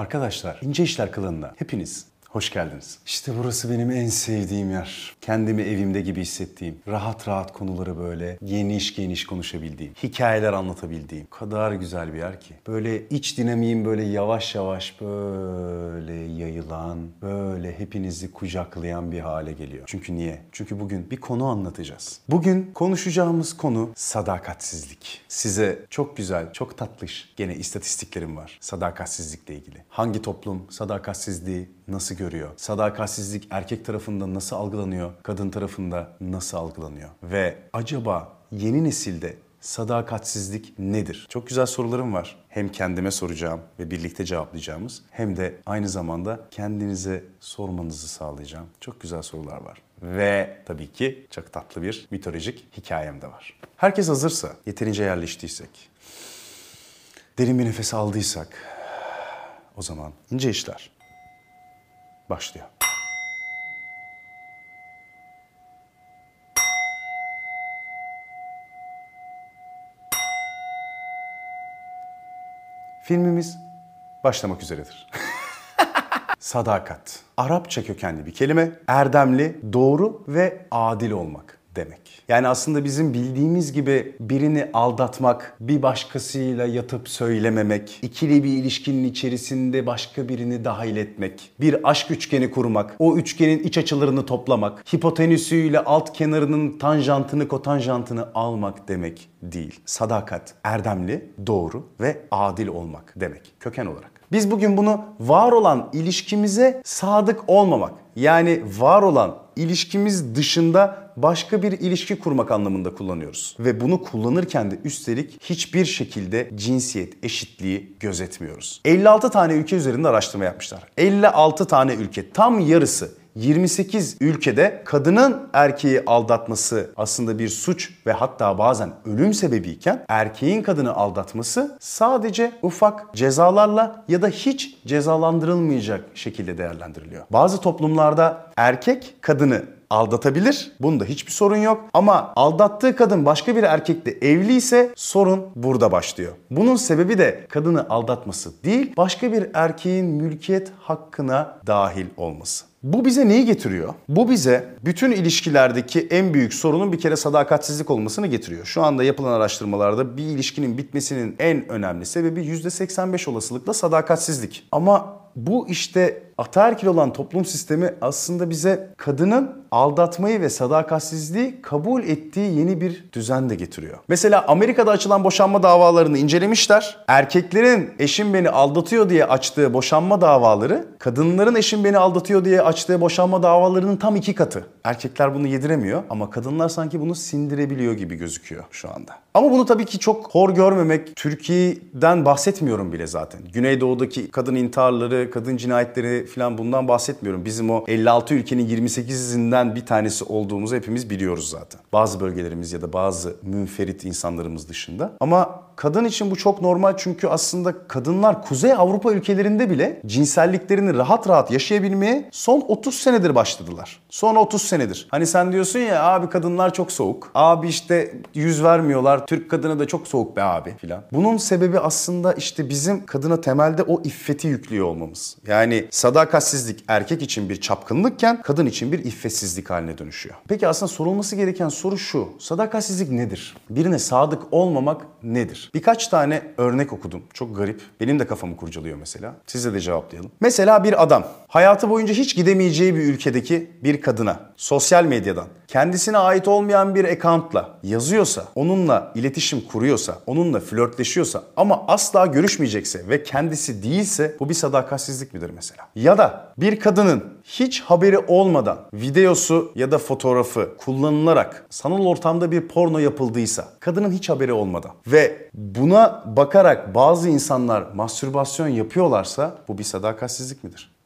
Arkadaşlar, İnce İşler Kılığı'na hepiniz Hoş geldiniz. İşte burası benim en sevdiğim yer. Kendimi evimde gibi hissettiğim, rahat rahat konuları böyle geniş geniş konuşabildiğim, hikayeler anlatabildiğim. Kadar güzel bir yer ki. Böyle iç dinamiğim böyle yavaş yavaş böyle yayılan, böyle hepinizi kucaklayan bir hale geliyor. Çünkü niye? Çünkü bugün bir konu anlatacağız. Bugün konuşacağımız konu sadakatsizlik. Size çok güzel, çok tatlış gene istatistiklerim var sadakatsizlikle ilgili. Hangi toplum sadakatsizliği nasıl görüyor? Sadakatsizlik erkek tarafında nasıl algılanıyor? Kadın tarafında nasıl algılanıyor? Ve acaba yeni nesilde sadakatsizlik nedir? Çok güzel sorularım var. Hem kendime soracağım ve birlikte cevaplayacağımız hem de aynı zamanda kendinize sormanızı sağlayacağım. Çok güzel sorular var. Ve tabii ki çok tatlı bir mitolojik hikayem de var. Herkes hazırsa, yeterince yerleştiysek, derin bir nefes aldıysak o zaman ince işler başlıyor. Filmimiz başlamak üzeredir. Sadakat. Arapça kökenli bir kelime. Erdemli, doğru ve adil olmak demek. Yani aslında bizim bildiğimiz gibi birini aldatmak, bir başkasıyla yatıp söylememek, ikili bir ilişkinin içerisinde başka birini dahil etmek, bir aşk üçgeni kurmak, o üçgenin iç açılarını toplamak, hipotenüsüyle alt kenarının tanjantını, kotanjantını almak demek değil. Sadakat, erdemli, doğru ve adil olmak demek köken olarak. Biz bugün bunu var olan ilişkimize sadık olmamak, yani var olan ilişkimiz dışında başka bir ilişki kurmak anlamında kullanıyoruz. Ve bunu kullanırken de üstelik hiçbir şekilde cinsiyet eşitliği gözetmiyoruz. 56 tane ülke üzerinde araştırma yapmışlar. 56 tane ülke tam yarısı 28 ülkede kadının erkeği aldatması aslında bir suç ve hatta bazen ölüm sebebiyken erkeğin kadını aldatması sadece ufak cezalarla ya da hiç cezalandırılmayacak şekilde değerlendiriliyor. Bazı toplumlarda erkek kadını aldatabilir. Bunda hiçbir sorun yok. Ama aldattığı kadın başka bir erkekle evliyse sorun burada başlıyor. Bunun sebebi de kadını aldatması değil, başka bir erkeğin mülkiyet hakkına dahil olması. Bu bize neyi getiriyor? Bu bize bütün ilişkilerdeki en büyük sorunun bir kere sadakatsizlik olmasını getiriyor. Şu anda yapılan araştırmalarda bir ilişkinin bitmesinin en önemli sebebi %85 olasılıkla sadakatsizlik. Ama bu işte ataerkil olan toplum sistemi aslında bize kadının aldatmayı ve sadakatsizliği kabul ettiği yeni bir düzen de getiriyor. Mesela Amerika'da açılan boşanma davalarını incelemişler. Erkeklerin eşim beni aldatıyor diye açtığı boşanma davaları, kadınların eşim beni aldatıyor diye açtığı boşanma davalarının tam iki katı. Erkekler bunu yediremiyor ama kadınlar sanki bunu sindirebiliyor gibi gözüküyor şu anda. Ama bunu tabii ki çok hor görmemek, Türkiye'den bahsetmiyorum bile zaten. Güneydoğu'daki kadın intiharları, kadın cinayetleri falan bundan bahsetmiyorum. Bizim o 56 ülkenin 28'inden bir tanesi olduğumuzu hepimiz biliyoruz zaten. Bazı bölgelerimiz ya da bazı münferit insanlarımız dışında. Ama kadın için bu çok normal çünkü aslında kadınlar Kuzey Avrupa ülkelerinde bile cinselliklerini rahat rahat yaşayabilmeye son 30 senedir başladılar. Son 30 senedir. Hani sen diyorsun ya abi kadınlar çok soğuk. Abi işte yüz vermiyorlar. Türk kadını da çok soğuk be abi filan. Bunun sebebi aslında işte bizim kadına temelde o iffeti yüklüyor olmamız. Yani sadakatsizlik erkek için bir çapkınlıkken kadın için bir iffetsizlik haline dönüşüyor. Peki aslında sorulması gereken soru şu. Sadakatsizlik nedir? Birine sadık olmamak nedir? Birkaç tane örnek okudum. Çok garip. Benim de kafamı kurcalıyor mesela. Size de cevaplayalım. Mesela bir adam hayatı boyunca hiç gidemeyeceği bir ülkedeki bir kadına sosyal medyadan kendisine ait olmayan bir accountla yazıyorsa, onunla iletişim kuruyorsa, onunla flörtleşiyorsa ama asla görüşmeyecekse ve kendisi değilse bu bir sadakatsizlik midir mesela? Ya da bir kadının hiç haberi olmadan videosu ya da fotoğrafı kullanılarak sanal ortamda bir porno yapıldıysa, kadının hiç haberi olmadan ve buna bakarak bazı insanlar mastürbasyon yapıyorlarsa bu bir sadakatsizlik midir?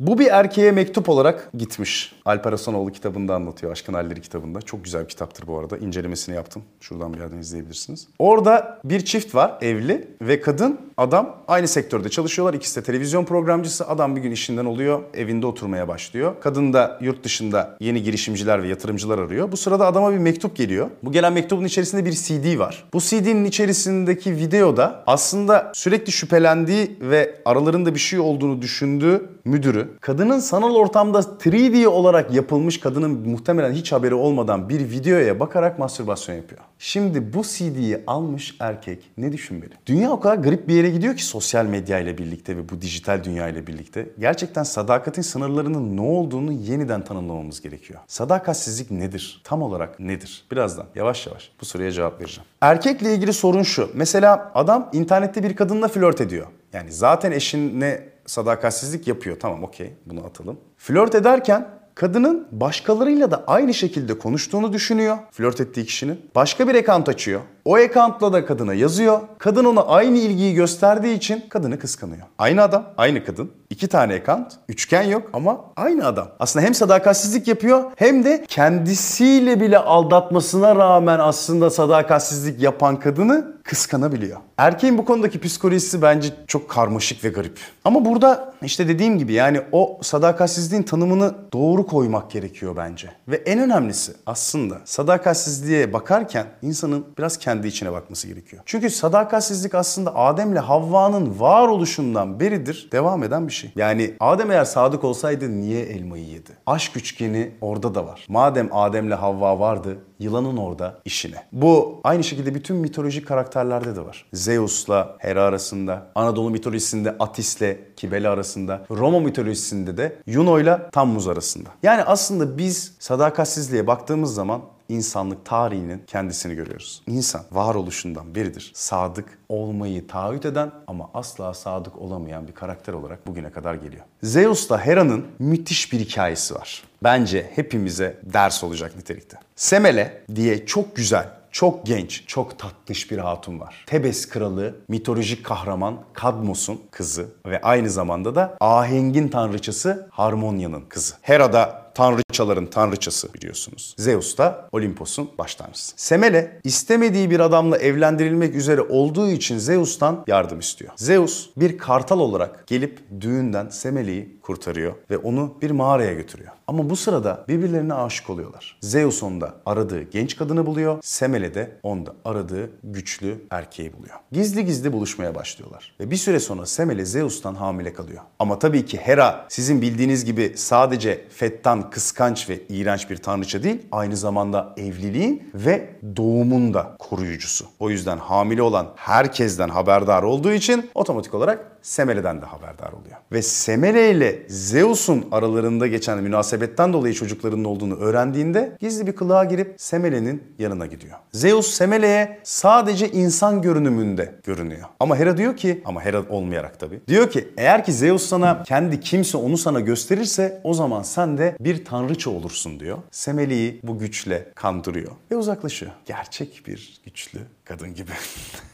Bu bir erkeğe mektup olarak gitmiş. Alper Hasanoğlu kitabında anlatıyor. Aşkın Halleri kitabında. Çok güzel bir kitaptır bu arada. İncelemesini yaptım. Şuradan bir yerden izleyebilirsiniz. Orada bir çift var evli ve kadın adam aynı sektörde çalışıyorlar. İkisi de televizyon programcısı. Adam bir gün işinden oluyor. Evinde oturmaya başlıyor. Kadın da yurt dışında yeni girişimciler ve yatırımcılar arıyor. Bu sırada adama bir mektup geliyor. Bu gelen mektubun içerisinde bir CD var. Bu CD'nin içerisindeki videoda aslında sürekli şüphelendiği ve aralarında bir şey olduğunu düşündüğü müdürü kadının sanal ortamda 3D olarak yapılmış kadının muhtemelen hiç haberi olmadan bir videoya bakarak mastürbasyon yapıyor. Şimdi bu CD'yi almış erkek ne düşünmeli? Dünya o kadar garip bir yere gidiyor ki sosyal medya ile birlikte ve bu dijital dünya ile birlikte. Gerçekten sadakatin sınırlarının ne olduğunu yeniden tanımlamamız gerekiyor. Sadakatsizlik nedir? Tam olarak nedir? Birazdan yavaş yavaş bu soruya cevap vereceğim. Erkekle ilgili sorun şu. Mesela adam internette bir kadınla flört ediyor. Yani zaten eşine sadakatsizlik yapıyor. Tamam okey bunu atalım. Flört ederken kadının başkalarıyla da aynı şekilde konuştuğunu düşünüyor. Flört ettiği kişinin. Başka bir account açıyor. O accountla da kadına yazıyor. Kadın ona aynı ilgiyi gösterdiği için kadını kıskanıyor. Aynı adam, aynı kadın. İki tane account, üçgen yok ama aynı adam. Aslında hem sadakatsizlik yapıyor hem de kendisiyle bile aldatmasına rağmen aslında sadakatsizlik yapan kadını kıskanabiliyor. Erkeğin bu konudaki psikolojisi bence çok karmaşık ve garip. Ama burada işte dediğim gibi yani o sadakatsizliğin tanımını doğru koymak gerekiyor bence. Ve en önemlisi aslında sadakatsizliğe bakarken insanın biraz kendi içine bakması gerekiyor. Çünkü sadakatsizlik aslında Adem'le Havva'nın varoluşundan beridir devam eden bir şey. Yani Adem eğer sadık olsaydı niye elmayı yedi? Aşk üçgeni orada da var. Madem Adem'le Havva vardı, yılanın orada işine. Bu aynı şekilde bütün mitolojik karakterlerde de var. Zeus'la Hera arasında, Anadolu mitolojisinde Atis'le Kibele arasında, Roma mitolojisinde de Juno'yla Tammuz arasında. Yani aslında biz sadakatsizliğe baktığımız zaman insanlık tarihinin kendisini görüyoruz. İnsan varoluşundan biridir. Sadık olmayı taahhüt eden ama asla sadık olamayan bir karakter olarak bugüne kadar geliyor. Zeus'la Hera'nın müthiş bir hikayesi var. Bence hepimize ders olacak nitelikte. Semele diye çok güzel çok genç, çok tatlış bir hatun var. Tebes kralı, mitolojik kahraman Kadmos'un kızı ve aynı zamanda da ahengin tanrıçası Harmonya'nın kızı. Hera da tanrıçaların tanrıçası biliyorsunuz. Zeus da Olimpos'un baş tanrısı. Semele istemediği bir adamla evlendirilmek üzere olduğu için Zeus'tan yardım istiyor. Zeus bir kartal olarak gelip düğünden Semele'yi kurtarıyor ve onu bir mağaraya götürüyor. Ama bu sırada birbirlerine aşık oluyorlar. Zeus onda aradığı genç kadını buluyor. Semele de onda aradığı güçlü erkeği buluyor. Gizli gizli buluşmaya başlıyorlar. Ve bir süre sonra Semele Zeus'tan hamile kalıyor. Ama tabii ki Hera sizin bildiğiniz gibi sadece fettan, kıskanç ve iğrenç bir tanrıça değil, aynı zamanda evliliğin ve doğumun da koruyucusu. O yüzden hamile olan herkesten haberdar olduğu için otomatik olarak Semele'den de haberdar oluyor. Ve Semele ile Zeus'un aralarında geçen münasebetten dolayı çocuklarının olduğunu öğrendiğinde gizli bir kılığa girip Semele'nin yanına gidiyor. Zeus Semele'ye sadece insan görünümünde görünüyor. Ama Hera diyor ki, ama Hera olmayarak tabii. Diyor ki eğer ki Zeus sana kendi kimse onu sana gösterirse o zaman sen de bir tanrıça olursun diyor. Semele'yi bu güçle kandırıyor ve uzaklaşıyor. Gerçek bir güçlü kadın gibi.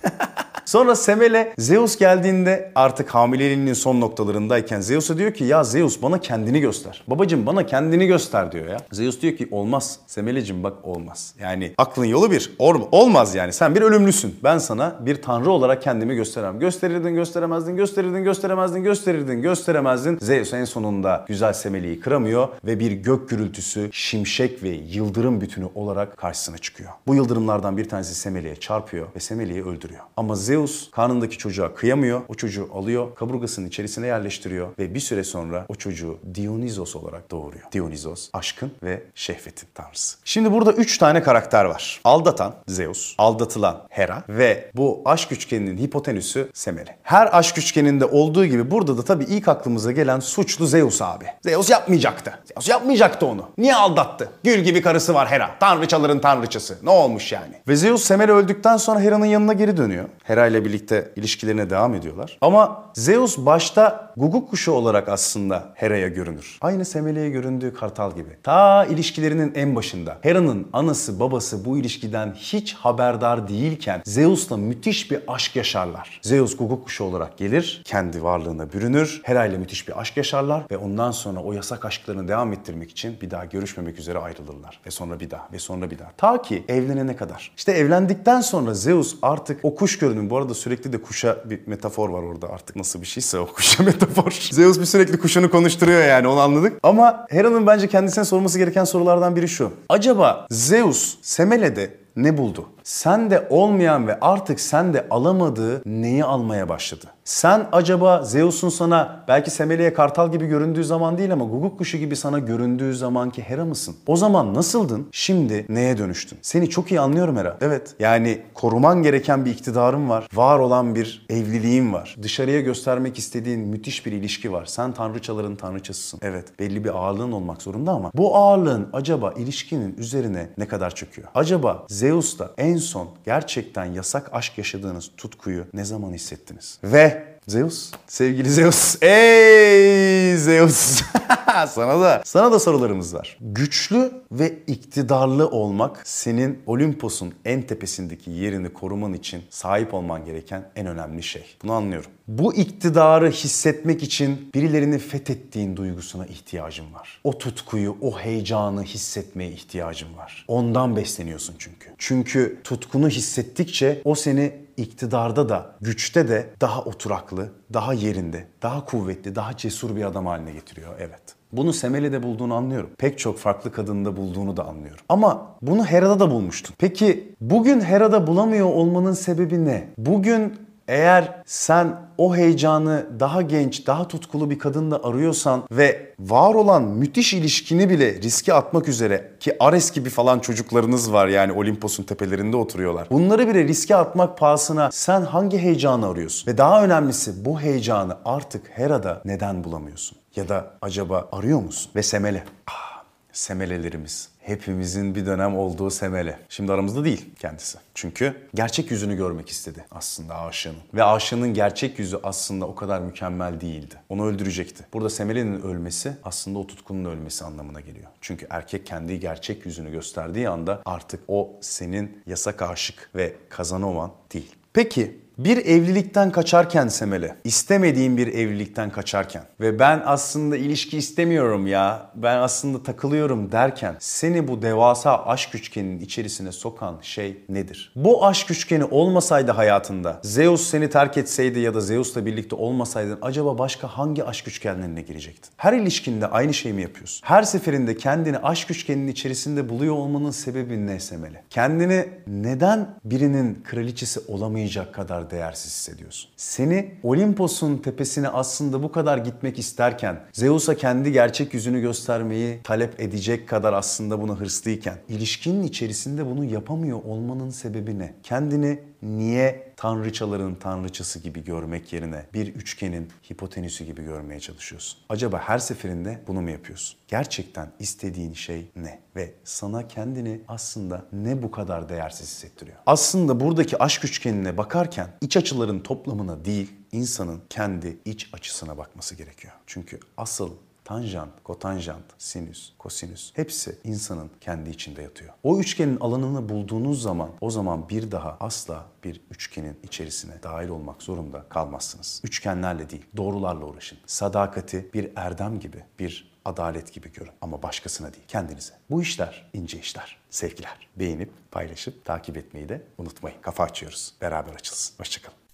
Sonra Semele Zeus geldiğinde artık hamileliğinin son noktalarındayken Zeus'a diyor ki ya Zeus bana kendini göster. Babacım bana kendini göster diyor ya. Zeus diyor ki olmaz. Semelecim bak olmaz. Yani aklın yolu bir. Or- olmaz yani. Sen bir ölümlüsün. Ben sana bir tanrı olarak kendimi gösteremem. Gösterirdin gösteremezdin, gösterirdin gösteremezdin, gösterirdin gösteremezdin. Zeus en sonunda güzel Semele'yi kıramıyor ve bir gök gürültüsü, şimşek ve yıldırım bütünü olarak karşısına çıkıyor. Bu yıldırımlardan bir tanesi Semele'ye çarpıyor ve Semele'yi öldürüyor. Ama Zeus karnındaki çocuğa kıyamıyor. O çocuğu alıyor, kaburgasının içerisine yerleştiriyor ve bir süre sonra o çocuğu Dionysos olarak doğuruyor. Dionysos aşkın ve şehvetin tanrısı. Şimdi burada üç tane karakter var. Aldatan Zeus, aldatılan Hera ve bu aşk üçgeninin hipotenüsü Semele. Her aşk üçgeninde olduğu gibi burada da tabii ilk aklımıza gelen suçlu Zeus abi. Zeus yapmayacaktı. Zeus yapmayacaktı onu. Niye aldattı? Gül gibi karısı var Hera. Tanrıçaların tanrıçası. Ne olmuş yani? Ve Zeus Semele öldükten sonra Hera'nın yanına geri dönüyor. Hera Hera ile birlikte ilişkilerine devam ediyorlar. Ama Zeus başta guguk kuşu olarak aslında Hera'ya görünür. Aynı Semele'ye göründüğü kartal gibi. Ta ilişkilerinin en başında Hera'nın anası babası bu ilişkiden hiç haberdar değilken Zeus'la müthiş bir aşk yaşarlar. Zeus guguk kuşu olarak gelir, kendi varlığına bürünür, Hera ile müthiş bir aşk yaşarlar ve ondan sonra o yasak aşklarını devam ettirmek için bir daha görüşmemek üzere ayrılırlar. Ve sonra bir daha ve sonra bir daha. Ta ki evlenene kadar. İşte evlendikten sonra Zeus artık o kuş görünüm. Bu arada sürekli de kuşa bir metafor var orada artık nasıl bir şeyse o kuşa metafor. Zeus bir sürekli kuşunu konuşturuyor yani onu anladık. Ama Hera'nın bence kendisine sorması gereken sorulardan biri şu. Acaba Zeus Semele'de ne buldu? Sen de olmayan ve artık sen de alamadığı neyi almaya başladı? Sen acaba Zeus'un sana belki Semele'ye kartal gibi göründüğü zaman değil ama guguk kuşu gibi sana göründüğü zamanki Hera mısın? O zaman nasıldın? Şimdi neye dönüştün? Seni çok iyi anlıyorum Hera. Evet. Yani koruman gereken bir iktidarın var. Var olan bir evliliğin var. Dışarıya göstermek istediğin müthiş bir ilişki var. Sen tanrıçaların tanrıçasısın. Evet. Belli bir ağırlığın olmak zorunda ama bu ağırlığın acaba ilişkinin üzerine ne kadar çöküyor? Acaba Zeus'ta en son gerçekten yasak aşk yaşadığınız tutkuyu ne zaman hissettiniz? Ve Zeus, sevgili Zeus. Ey Zeus. sana da sana da sorularımız var. Güçlü ve iktidarlı olmak senin Olimpos'un en tepesindeki yerini koruman için sahip olman gereken en önemli şey. Bunu anlıyorum. Bu iktidarı hissetmek için birilerini fethettiğin duygusuna ihtiyacın var. O tutkuyu, o heyecanı hissetmeye ihtiyacın var. Ondan besleniyorsun çünkü. Çünkü tutkunu hissettikçe o seni iktidarda da, güçte de daha oturaklı, daha yerinde, daha kuvvetli, daha cesur bir adam haline getiriyor. Evet. Bunu Semele'de bulduğunu anlıyorum. Pek çok farklı kadında bulduğunu da anlıyorum. Ama bunu Hera'da da bulmuştun. Peki bugün Hera'da bulamıyor olmanın sebebi ne? Bugün eğer sen o heyecanı daha genç, daha tutkulu bir kadında arıyorsan ve var olan müthiş ilişkini bile riske atmak üzere ki Ares gibi falan çocuklarınız var yani Olimpos'un tepelerinde oturuyorlar. Bunları bile riske atmak pahasına sen hangi heyecanı arıyorsun? Ve daha önemlisi bu heyecanı artık Hera'da neden bulamıyorsun? Ya da acaba arıyor musun? Ve Semele. Ah, semelelerimiz. Hepimizin bir dönem olduğu Semele. Şimdi aramızda değil kendisi. Çünkü gerçek yüzünü görmek istedi aslında aşığının. Ve aşığının gerçek yüzü aslında o kadar mükemmel değildi. Onu öldürecekti. Burada Semele'nin ölmesi aslında o tutkunun ölmesi anlamına geliyor. Çünkü erkek kendi gerçek yüzünü gösterdiği anda artık o senin yasak aşık ve kazanovan değil. Peki bir evlilikten kaçarken Semele, istemediğim bir evlilikten kaçarken ve ben aslında ilişki istemiyorum ya, ben aslında takılıyorum derken seni bu devasa aşk üçgeninin içerisine sokan şey nedir? Bu aşk üçgeni olmasaydı hayatında, Zeus seni terk etseydi ya da Zeus'la birlikte olmasaydın acaba başka hangi aşk üçgenlerine girecektin? Her ilişkinde aynı şeyi mi yapıyorsun? Her seferinde kendini aşk üçgeninin içerisinde buluyor olmanın sebebi ne Semele? Kendini neden birinin kraliçesi olamayacak kadar değersiz hissediyorsun. Seni Olimpos'un tepesine aslında bu kadar gitmek isterken, Zeus'a kendi gerçek yüzünü göstermeyi talep edecek kadar aslında buna hırslıyken, ilişkinin içerisinde bunu yapamıyor olmanın sebebi ne? Kendini niye tanrıçaların tanrıçası gibi görmek yerine bir üçgenin hipotenüsü gibi görmeye çalışıyorsun? Acaba her seferinde bunu mu yapıyorsun? Gerçekten istediğin şey ne? Ve sana kendini aslında ne bu kadar değersiz hissettiriyor? Aslında buradaki aşk üçgenine bakarken iç açıların toplamına değil, insanın kendi iç açısına bakması gerekiyor. Çünkü asıl tanjant, kotanjant, sinüs, kosinüs hepsi insanın kendi içinde yatıyor. O üçgenin alanını bulduğunuz zaman o zaman bir daha asla bir üçgenin içerisine dahil olmak zorunda kalmazsınız. Üçgenlerle değil, doğrularla uğraşın. Sadakati bir erdem gibi, bir adalet gibi görün ama başkasına değil, kendinize. Bu işler ince işler. Sevgiler. Beğenip, paylaşıp, takip etmeyi de unutmayın. Kafa açıyoruz. Beraber açılsın. Hoşçakalın.